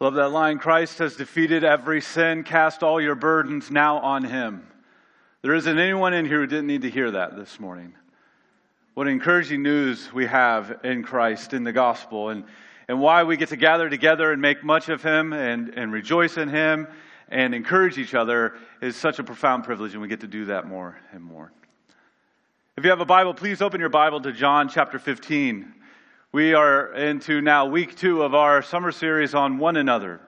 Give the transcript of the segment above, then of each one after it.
Love that line Christ has defeated every sin. Cast all your burdens now on him. There isn't anyone in here who didn't need to hear that this morning. What encouraging news we have in Christ, in the gospel, and, and why we get to gather together and make much of him and, and rejoice in him and encourage each other is such a profound privilege, and we get to do that more and more. If you have a Bible, please open your Bible to John chapter 15. We are into now week two of our summer series on one another.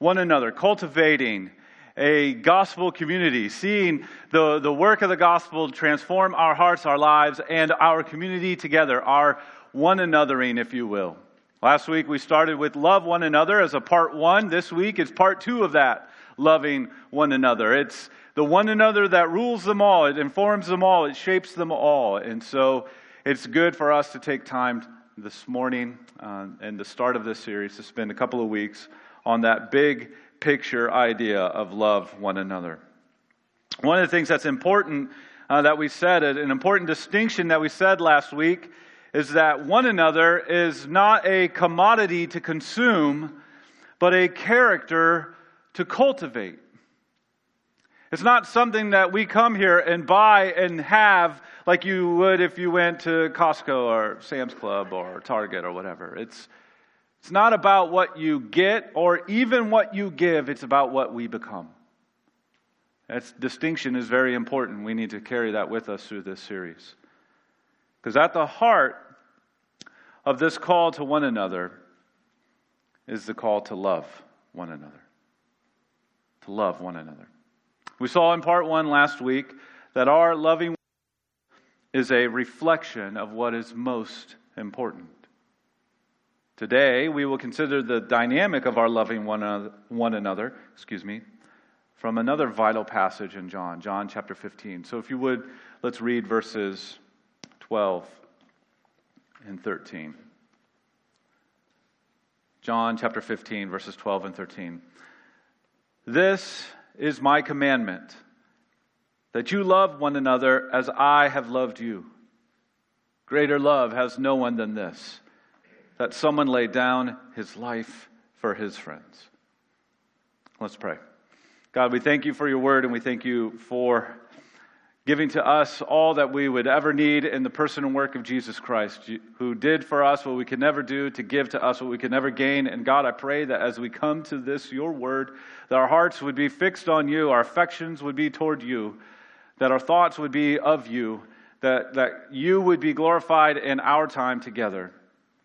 One another, cultivating a gospel community, seeing the, the work of the gospel transform our hearts, our lives, and our community together, our one anothering, if you will. Last week we started with love one another as a part one. This week is part two of that, loving one another. It's the one another that rules them all, it informs them all, it shapes them all. And so it's good for us to take time this morning uh, and the start of this series to spend a couple of weeks on that big picture idea of love one another. One of the things that's important uh, that we said, an important distinction that we said last week, is that one another is not a commodity to consume, but a character to cultivate. It's not something that we come here and buy and have like you would if you went to Costco or Sam's Club or Target or whatever. It's, it's not about what you get or even what you give, it's about what we become. That distinction is very important. We need to carry that with us through this series. Because at the heart of this call to one another is the call to love one another. To love one another. We saw in part one last week that our loving is a reflection of what is most important. Today, we will consider the dynamic of our loving one another, one another, excuse me, from another vital passage in John, John chapter 15. So if you would, let's read verses 12 and 13. John chapter 15, verses 12 and 13. This is my commandment that you love one another as I have loved you. Greater love has no one than this that someone lay down his life for his friends. Let's pray. God, we thank you for your word and we thank you for giving to us all that we would ever need in the person and work of Jesus Christ, who did for us what we could never do, to give to us what we could never gain. And God, I pray that as we come to this, your word, that our hearts would be fixed on you, our affections would be toward you, that our thoughts would be of you, that, that you would be glorified in our time together.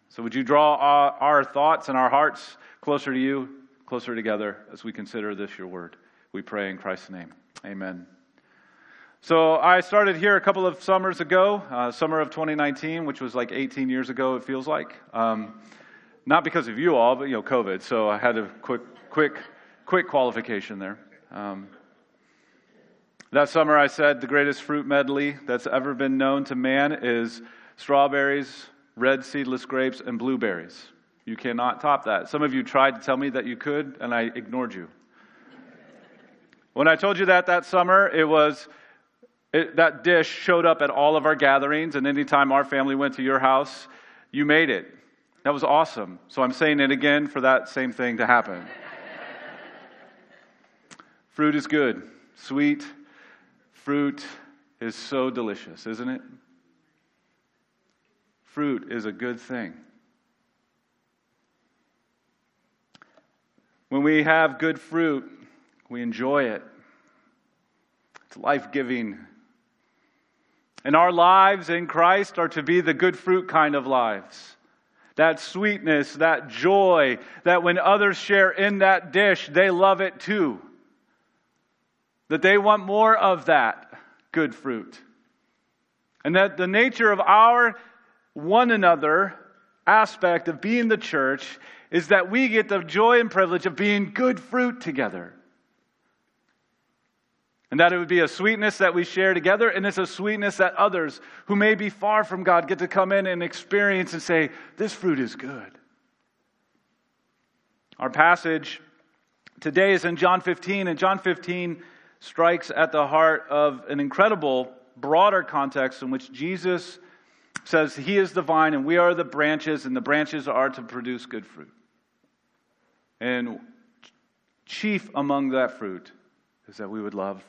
So would you draw our, our thoughts and our hearts closer to you, closer together as we consider this, your word? We pray in Christ's name. Amen. So I started here a couple of summers ago, uh, summer of 2019, which was like 18 years ago. It feels like, um, not because of you all, but you know, COVID. So I had a quick, quick, quick qualification there. Um, that summer, I said the greatest fruit medley that's ever been known to man is strawberries, red seedless grapes, and blueberries. You cannot top that. Some of you tried to tell me that you could, and I ignored you. When I told you that that summer, it was it, that dish showed up at all of our gatherings, and anytime our family went to your house, you made it. That was awesome. So I'm saying it again for that same thing to happen. Fruit is good, sweet. Fruit is so delicious, isn't it? Fruit is a good thing. When we have good fruit, we enjoy it. It's life giving and our lives in Christ are to be the good fruit kind of lives. That sweetness, that joy, that when others share in that dish, they love it too. That they want more of that good fruit. And that the nature of our one another aspect of being the church is that we get the joy and privilege of being good fruit together. And that it would be a sweetness that we share together, and it's a sweetness that others who may be far from God get to come in and experience and say, This fruit is good. Our passage today is in John 15, and John 15 strikes at the heart of an incredible, broader context in which Jesus says He is the vine and we are the branches, and the branches are to produce good fruit. And chief among that fruit is that we would love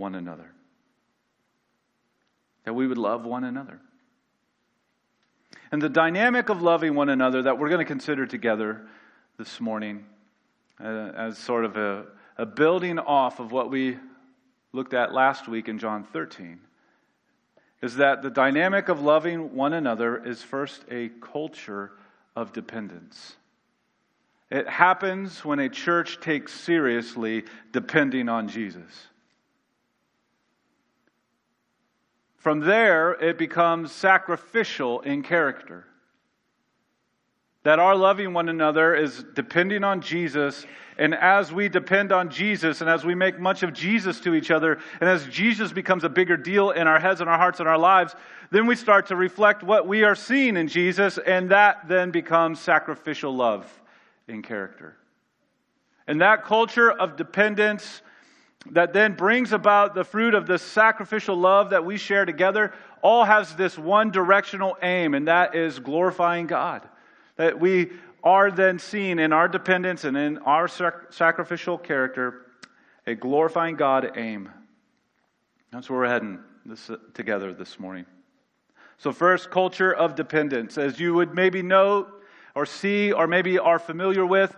one another. That we would love one another. And the dynamic of loving one another that we're going to consider together this morning uh, as sort of a, a building off of what we looked at last week in John 13 is that the dynamic of loving one another is first a culture of dependence. It happens when a church takes seriously depending on Jesus. From there, it becomes sacrificial in character. That our loving one another is depending on Jesus, and as we depend on Jesus, and as we make much of Jesus to each other, and as Jesus becomes a bigger deal in our heads and our hearts and our lives, then we start to reflect what we are seeing in Jesus, and that then becomes sacrificial love in character. And that culture of dependence that then brings about the fruit of the sacrificial love that we share together all has this one directional aim, and that is glorifying God. That we are then seen in our dependence and in our sac- sacrificial character a glorifying God aim. That's where we're heading this, together this morning. So, first, culture of dependence. As you would maybe know or see or maybe are familiar with,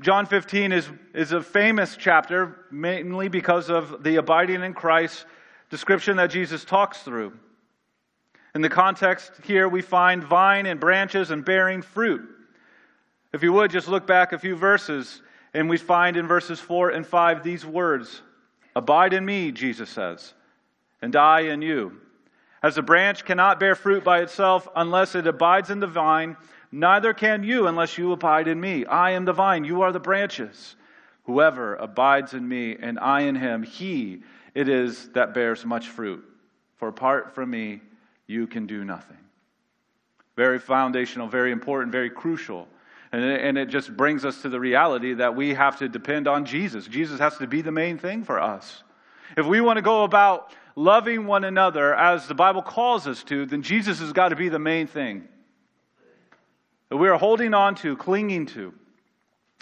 John 15 is, is a famous chapter, mainly because of the abiding in Christ description that Jesus talks through. In the context here, we find vine and branches and bearing fruit. If you would, just look back a few verses, and we find in verses 4 and 5 these words Abide in me, Jesus says, and I in you. As a branch cannot bear fruit by itself unless it abides in the vine, Neither can you unless you abide in me. I am the vine, you are the branches. Whoever abides in me and I in him, he it is that bears much fruit. For apart from me, you can do nothing. Very foundational, very important, very crucial. And it, just brings us to the reality that we have to depend on Jesus. Jesus has to be the main thing for us. If we want to go about loving one another as the Bible calls us to, then Jesus has got to be the main thing that we are holding on to, clinging to.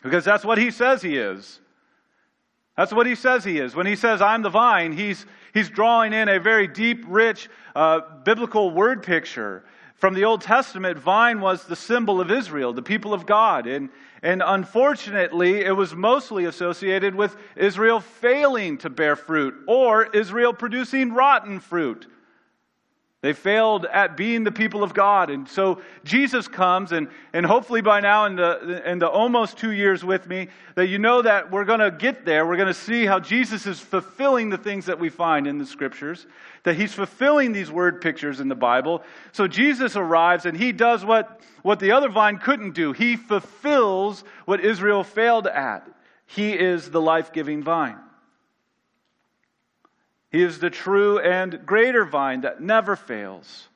Because that's what he says he is. That's what he says he is. When he says, I'm the vine, he's, he's drawing in a very deep, rich uh, biblical word picture. From the Old Testament, vine was the symbol of Israel, the people of God. And, and unfortunately, it was mostly associated with Israel failing to bear fruit or Israel producing rotten fruit. They failed at being the people of God. And so Jesus comes, and, and hopefully by now, in the, in the almost two years with me, that you know that we're going to get there. We're going to see how Jesus is fulfilling the things that we find in the scriptures, that he's fulfilling these word pictures in the Bible. So Jesus arrives, and he does what, what the other vine couldn't do. He fulfills what Israel failed at. He is the life giving vine. He is the true and greater vine that never fails.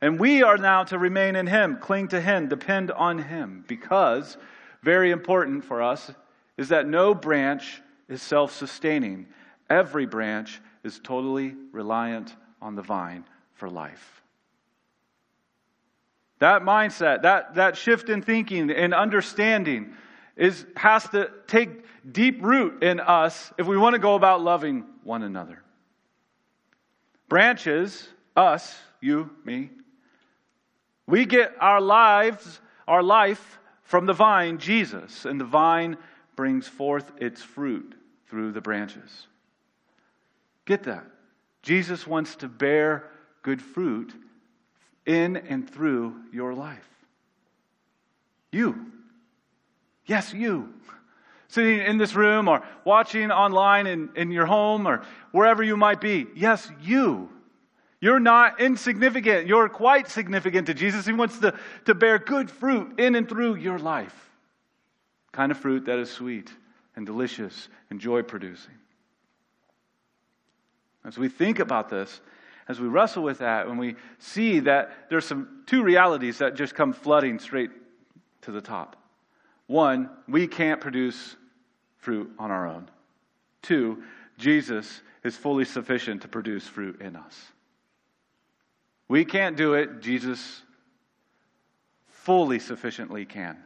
And we are now to remain in Him, cling to Him, depend on Him, because, very important for us, is that no branch is self sustaining. Every branch is totally reliant on the vine for life. That mindset, that, that shift in thinking and understanding is, has to take deep root in us if we want to go about loving one another. Branches, us, you, me, we get our lives, our life from the vine, Jesus, and the vine brings forth its fruit through the branches. Get that. Jesus wants to bear good fruit in and through your life. You. Yes, you sitting in this room or watching online in, in your home or wherever you might be. Yes, you. You're not insignificant. You're quite significant to Jesus. He wants to, to bear good fruit in and through your life. Kind of fruit that is sweet and delicious and joy producing. As we think about this, as we wrestle with that, when we see that there's some two realities that just come flooding straight to the top. One, we can't produce fruit on our own. Two, Jesus is fully sufficient to produce fruit in us. We can't do it, Jesus fully sufficiently can.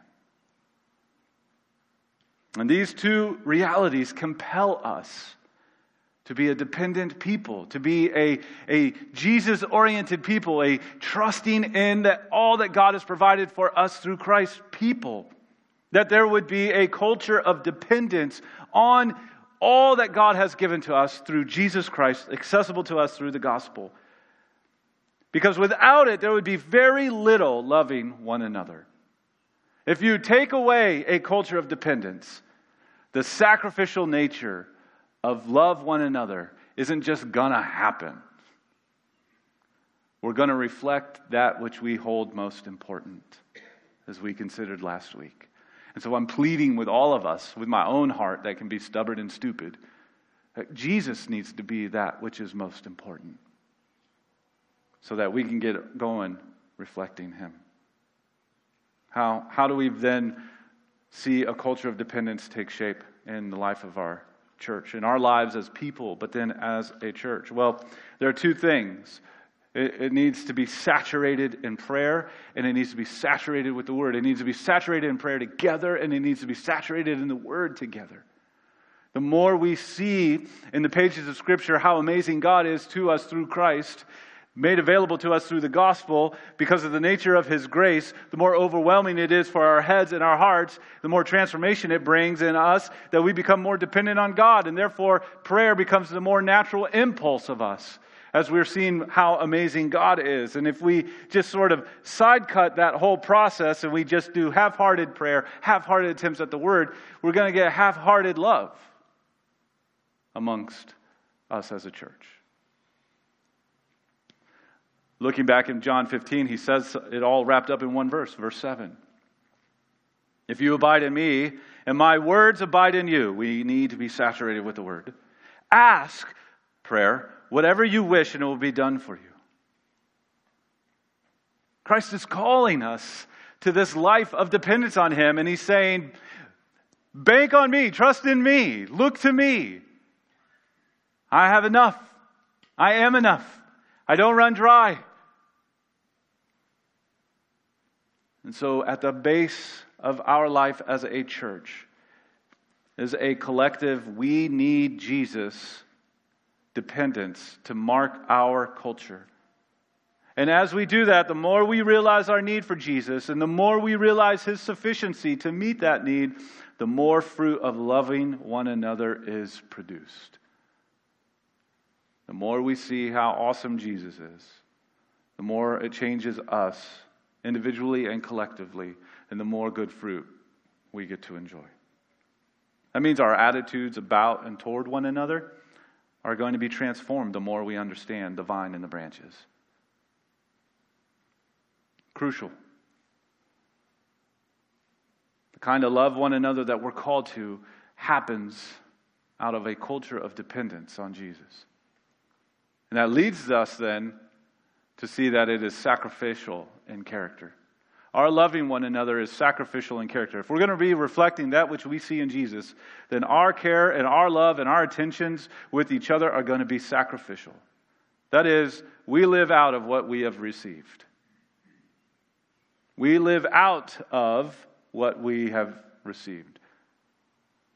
And these two realities compel us to be a dependent people, to be a, a Jesus oriented people, a trusting in that all that God has provided for us through Christ people. That there would be a culture of dependence on all that God has given to us through Jesus Christ, accessible to us through the gospel. Because without it, there would be very little loving one another. If you take away a culture of dependence, the sacrificial nature of love one another isn't just gonna happen. We're to reflect that which we hold most important, as we considered last week. And so I'm pleading with all of us, with my own heart that can be stubborn and stupid, that Jesus needs to be that which is most important so that we can get going reflecting Him. How, how do we then see a culture of dependence take shape in the life of our church, in our lives as people, but then as a church? Well, there are two things. It, it, needs to be saturated in prayer, and it needs to be saturated with the Word. It needs to be saturated in prayer together, and it needs to be saturated in the Word together. The more we see in the pages of Scripture how amazing God is to us through Christ, made available to us through the gospel because of the nature of his grace, the more overwhelming it is for our heads and our hearts, the more transformation it brings in us that we become more dependent on God. And therefore, prayer becomes the more natural impulse of us as we're seeing how amazing God is. And if we just sort of side cut that whole process and we just do half hearted prayer, half hearted attempts at the word, we're going to get half hearted love amongst us as a church. Looking back in John 15, he says it all wrapped up in one verse, verse 7. If you abide in me and my words abide in you, we need to be saturated with the word. Ask, prayer, whatever you wish and it will be done for you. Christ is calling us to this life of dependence on him, and he's saying, Bank on me, trust in me, look to me. I have enough. I am enough. I don't run dry. And so, at the base of our life as a church, is a collective, we need Jesus dependence to mark our culture. And as we do that, the more we realize our need for Jesus and the more we realize his sufficiency to meet that need, the more fruit of loving one another is produced. The more we see how awesome Jesus is, the more it changes us individually and collectively, and the more good fruit we get to enjoy. That means our attitudes about and toward one another are going to be transformed the more we understand the vine and the branches. Crucial. The kind of love one another that we're called to happens out of a culture of dependence on Jesus. And that leads us then to see that it is sacrificial in character. Our loving one another is sacrificial in character. If we're going to be reflecting that which we see in Jesus, then our care and our love and our attentions with each other are going to be sacrificial. That is, we live out of what we have received. We live out of what we have received.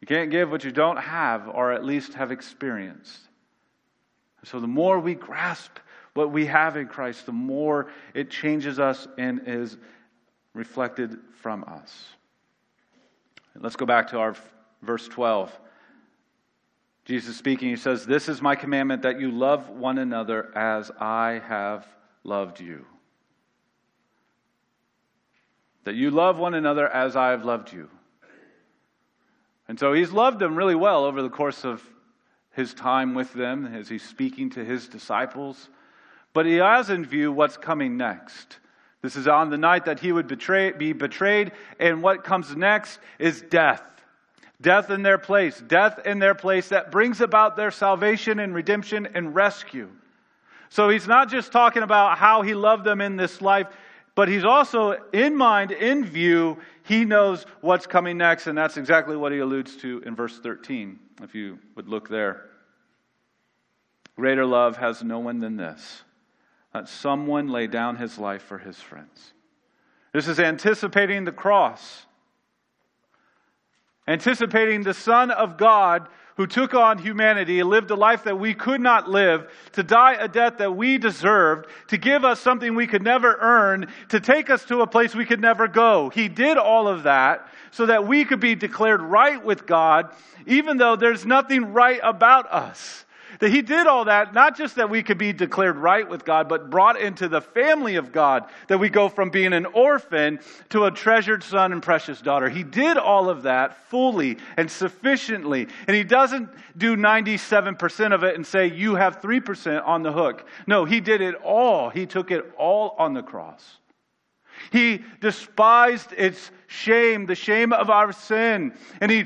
You can't give what you don't have, or at least have experienced. So the more we grasp what we have in Christ, the more it changes us and is reflected from us. Let's go back to our verse 12. Jesus speaking, he says, This is my commandment that you love one another as I have loved you. That you love one another as I have loved you. And so he's loved them really well over the course of his time with them as he's speaking to his disciples. But he has in view what's coming next. This is on the night that he would betray, be betrayed, and what comes next is death. Death in their place, death in their place that brings about their salvation and redemption and rescue. So he's not just talking about how he loved them in this life, but he's also in mind, in view, he knows what's coming next, and that's exactly what he alludes to in verse 13, if you would look there. Greater love has no one than this that someone lay down his life for his friends. This is anticipating the cross. anticipating the Son of God who took on humanity, lived a life that we could not live, to die a death that we deserved, to give us something we could never earn, to take us to a place we could never go. He did all of that so that we could be declared right with God, even though there's nothing right about us. That he did all that, not just that we could be declared right with God, but brought into the family of God, that we go from being an orphan to a treasured son and precious daughter. He did all of that fully and sufficiently. And he doesn't do 97% of it and say, you have 3% on the hook. No, he did it all. He took it all on the cross. He despised its shame, the shame of our sin, and he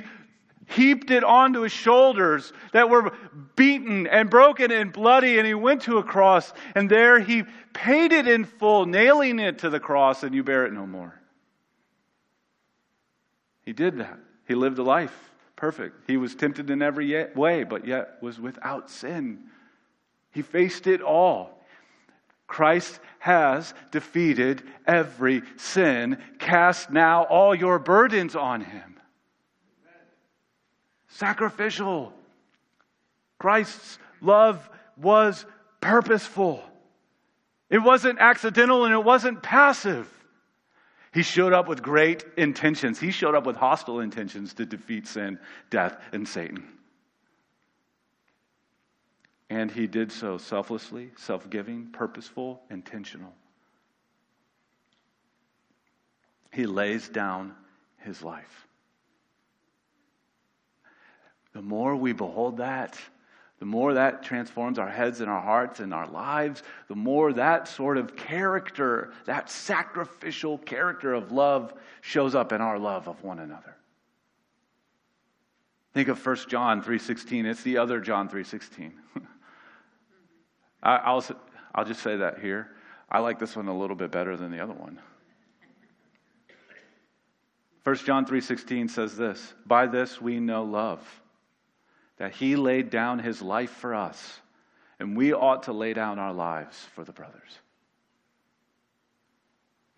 heaped it onto his shoulders that were beaten and broken and bloody, and he went to a cross, and there he paid it in full, nailing it to the cross, and you bear it no more. He did that. He lived a life perfect. He was tempted in every way, but yet was without sin. He faced it all. Christ has defeated every sin. Cast now all your burdens on him sacrificial. Christ's love was purposeful. It wasn't accidental and it wasn't passive. He showed up with great intentions. He showed up with hostile intentions to defeat sin, death, and Satan. And he did so selflessly, self giving, purposeful, intentional. He lays down his life. The more we behold that, the more that transforms our heads and our hearts and our lives, the more that sort of character, that sacrificial character of love shows up in our love of one another. Think of 1 John 3:16. It's the other John 3:16. I'll, I'll just say that here. I like this one a little bit better than the other one. 1 John 3:16 says this, "By this we know love." That he laid down his life for us, and we ought to lay down our lives for the brothers.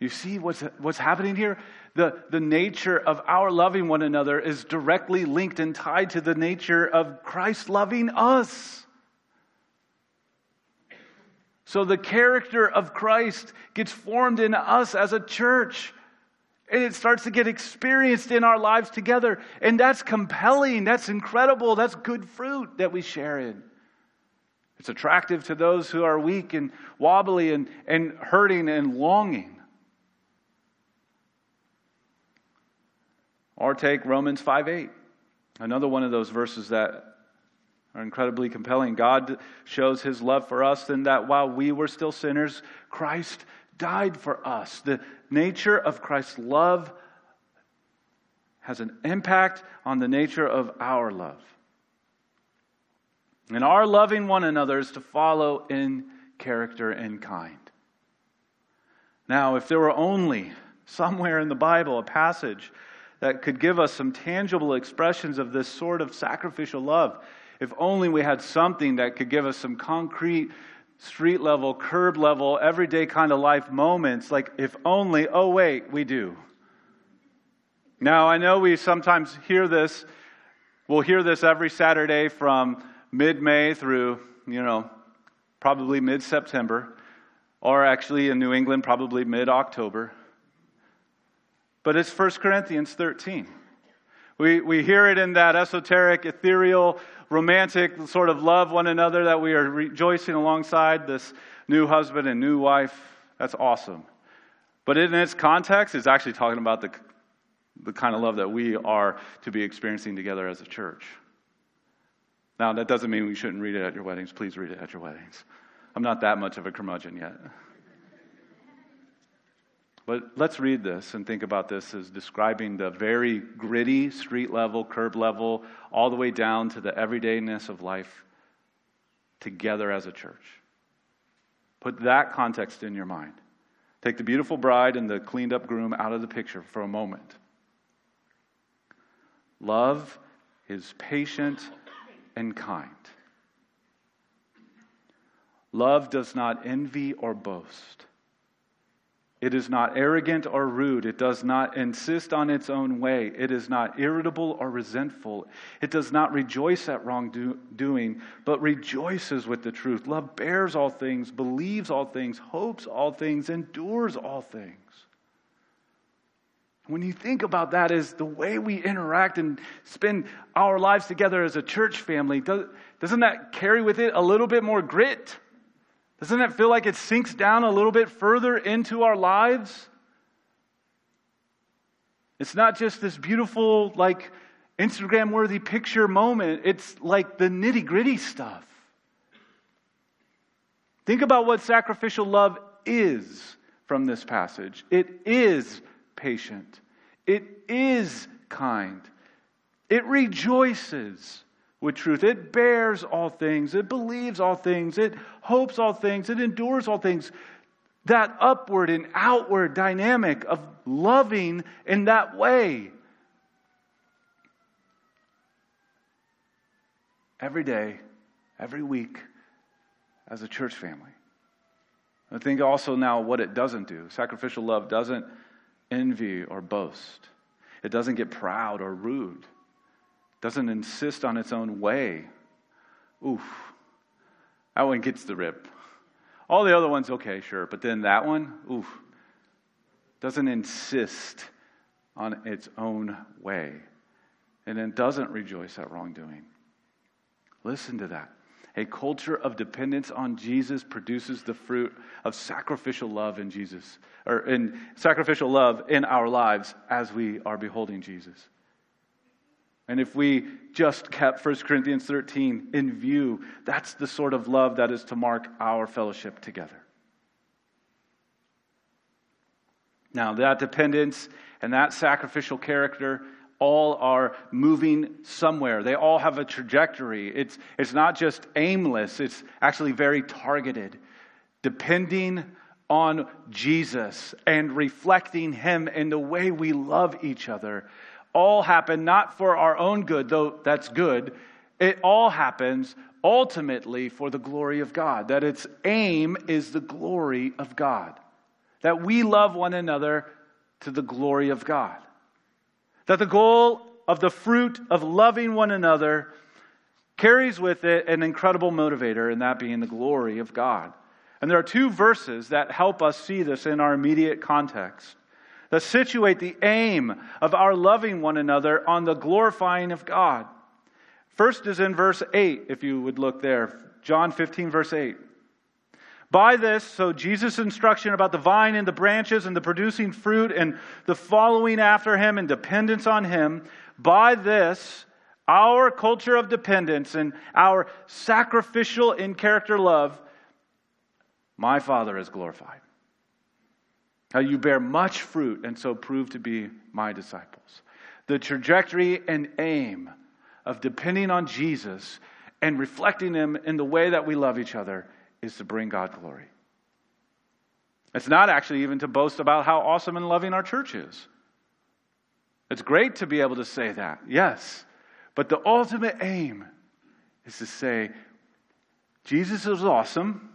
You see what's, what's happening here? The, the nature of our loving one another is directly linked and tied to the nature of Christ loving us. So the character of Christ gets formed in us as a church. And it starts to get experienced in our lives together. And that's compelling. That's incredible. That's good fruit that we share in. It's attractive to those who are weak and wobbly and, and hurting and longing. Or take Romans 5 8, another one of those verses that are incredibly compelling. God shows his love for us in that while we were still sinners, Christ died for us. The nature of Christ's love has an impact on the nature of our love. And our loving one another is to follow in character and kind. Now, if there were only somewhere in the Bible a passage that could give us some tangible expressions of this sort of sacrificial love, if only we had something that could give us some concrete street level, curb level, everyday kind of life moments, like if only, oh, wait, we do. Now, I know we sometimes hear this, we'll hear this every Saturday from mid May through, you know, probably mid September, or actually in New England, probably mid October. But it's 1 Corinthians 13. We, we hear it in that esoteric, ethereal, romantic sort of love one another that we are rejoicing alongside this new husband and new wife. That's awesome. But in its context, it's actually talking about the, the kind of love that we are to be experiencing together as a church. Now, that doesn't mean we shouldn't read it at your weddings. Please read it at your weddings. I'm not that much of a curmudgeon yet. But let's read this and think about this as describing the very gritty, street level, curb level, all the way down to the everydayness of life together as a church. Put that context in your mind. Take the beautiful bride and the cleaned up groom out of the picture for a moment. Love is patient and kind. Love does not envy or boast. It is not arrogant or rude. It does not insist on its own way. It is not irritable or resentful. It does not rejoice at wrongdoing, but rejoices with the truth. Love bears all things, believes all things, hopes all things, endures all things. When you think about that as the way we interact and spend our lives together as a church family, doesn't that carry with it a little bit more grit? Doesn't it feel like it sinks down a little bit further into our lives? It's not just this beautiful, like, Instagram worthy picture moment. It's like the nitty gritty stuff. Think about what sacrificial love is from this passage it is patient, it is kind, it rejoices with truth. It bears all things, it believes all things, it hopes all things, it endures all things. That upward and outward dynamic of loving in that way. Every day, every week, as a church family. I think also now what it doesn't do. Sacrificial love doesn't envy or boast, it doesn't get proud or rude It doesn't insist on its own way. Oof. That one gets the rip. All the other ones, okay, sure. But then that one, oof, doesn't insist on its own way. And then doesn't rejoice at wrongdoing. Listen to that. A culture of dependence on Jesus produces the fruit of sacrificial love in Jesus, or in sacrificial love in our lives as we are beholding Jesus. And if we just kept 1 Corinthians 13 in view, that's the sort of love that is to mark our fellowship together. Now, that dependence and that sacrificial character all are moving somewhere. They all have a trajectory. It's, it's not just aimless, it's actually very targeted. Depending on Jesus and reflecting Him in the way we love each other all happen not for our own good, though that's good. It all happens ultimately for the glory of God. That its aim is the glory of God. That we love one another to the glory of God. That the goal of the fruit of loving one another carries with it an incredible motivator, and that being the glory of God. And there are two verses that help us see this in our immediate context that situate the aim of our loving one another on the glorifying of God. First is in verse 8, if you would look there. John 15, verse 8. By this, so Jesus' instruction about the vine and the branches and the producing fruit and the following after him and dependence on him, by this, our culture of dependence and our sacrificial in character love, my Father is glorified. How you bear much fruit and so prove to be my disciples. The trajectory and aim of depending on Jesus and reflecting Him in the way that we love each other is to bring God glory. It's not actually even to boast about how awesome and loving our church is. It's great to be able to say that, yes. But the ultimate aim is to say, Jesus is awesome.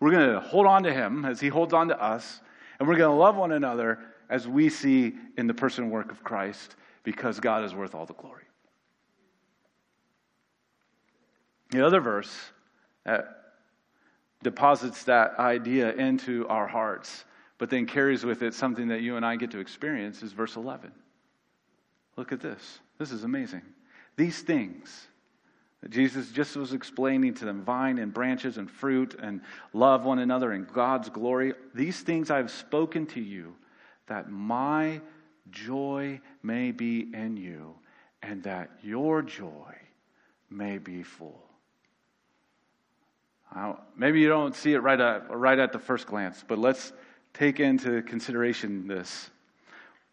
We're going to hold on to him as he holds on to us. And we're going to love one another as we see in the person and work of Christ because God is worth all the glory. The other verse that deposits that idea into our hearts, but then carries with it something that you and I get to experience is verse 11. Look at this. This is amazing. These things Jesus just was explaining to them vine and branches and fruit and love one another in God's glory. These things I have spoken to you that my joy may be in you and that your joy may be full. Maybe you don't see it right at, right at the first glance, but let's take into consideration this.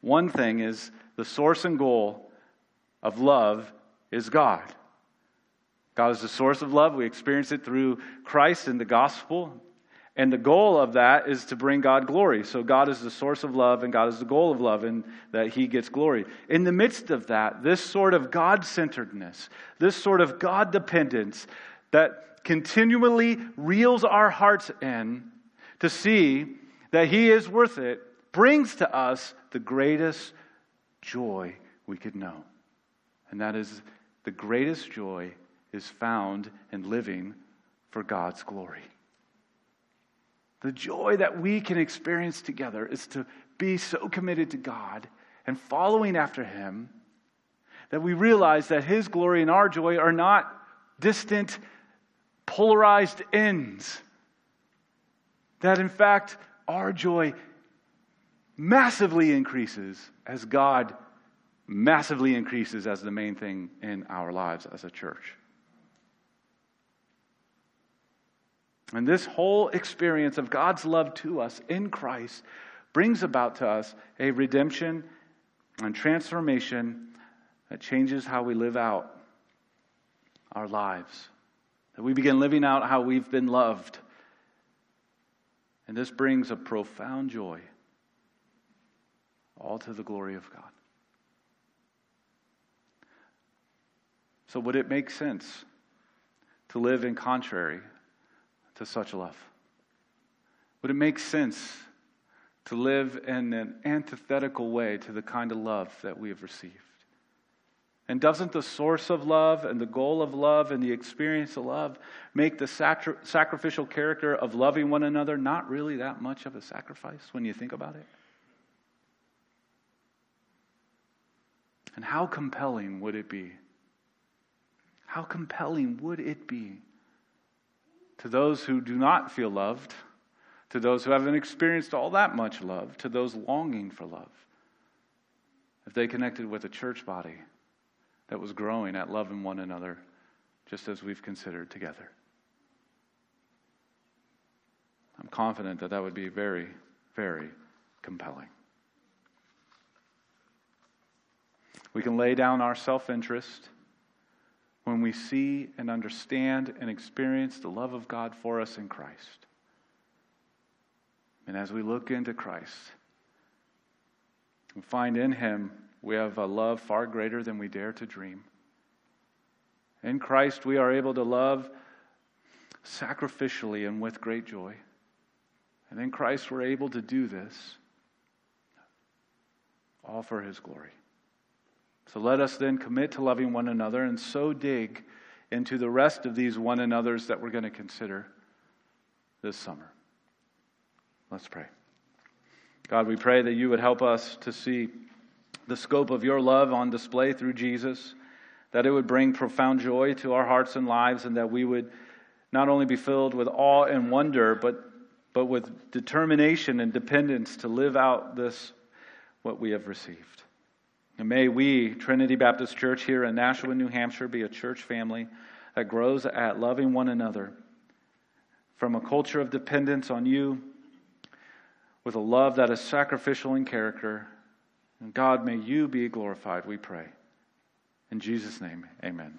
One thing is the source and goal of love is God. God is the source of love. We experience it through Christ and the gospel. And the goal of that is to bring God glory. So God is the source of love and God is the goal of love and that he gets glory. In the midst of that, this sort of God centeredness, this sort of God dependence that continually reels our hearts in to see that He is worth it brings to us the greatest joy we could know. And that is the greatest joy is found in living for God's glory. The joy that we can experience together is to be so committed to God and following after Him that we realize that His glory and our joy are not distant, polarized ends. That in fact, our joy massively increases as God massively increases as the main thing in our lives as a church. And this whole experience of God's love to us in Christ brings about to us a redemption and transformation that changes how we live out our lives. That we begin living out how we've been loved. And this brings a profound joy, all to the glory of God. So, would it make sense to live in contrary to such love? Would it make sense to live in an antithetical way to the kind of love that we have received? And doesn't the source of love and the goal of love and the experience of love make the sacri- sacrificial character of loving one another not really that much of a sacrifice when you think about it? And how compelling would it be? How compelling would it be to those who do not feel loved, to those who haven't experienced all that much love, to those longing for love, if they connected with a church body that was growing at loving one another, just as we've considered together. I'm confident that that would be very, very compelling. We can lay down our self interest when we see and understand and experience the love of God for us in Christ. And as we look into Christ, we find in Him we have a love far greater than we dare to dream. In Christ, we are able to love sacrificially and with great joy. And in Christ, we're able to do this all for His glory. So let us then commit to loving one another and so dig into the rest of these one another's that we're going to consider this summer. Let's pray. God, we pray that you would help us to see the scope of your love on display through Jesus, that it would bring profound joy to our hearts and lives, and that we would not only be filled with awe and wonder, but, but with determination and dependence to live out this, what we have received. And may we, Trinity Baptist Church here in Nashua, New Hampshire, be a church family that grows at loving one another from a culture of dependence on you with a love that is sacrificial in character. And God, may you be glorified, we pray. In Jesus' name, amen.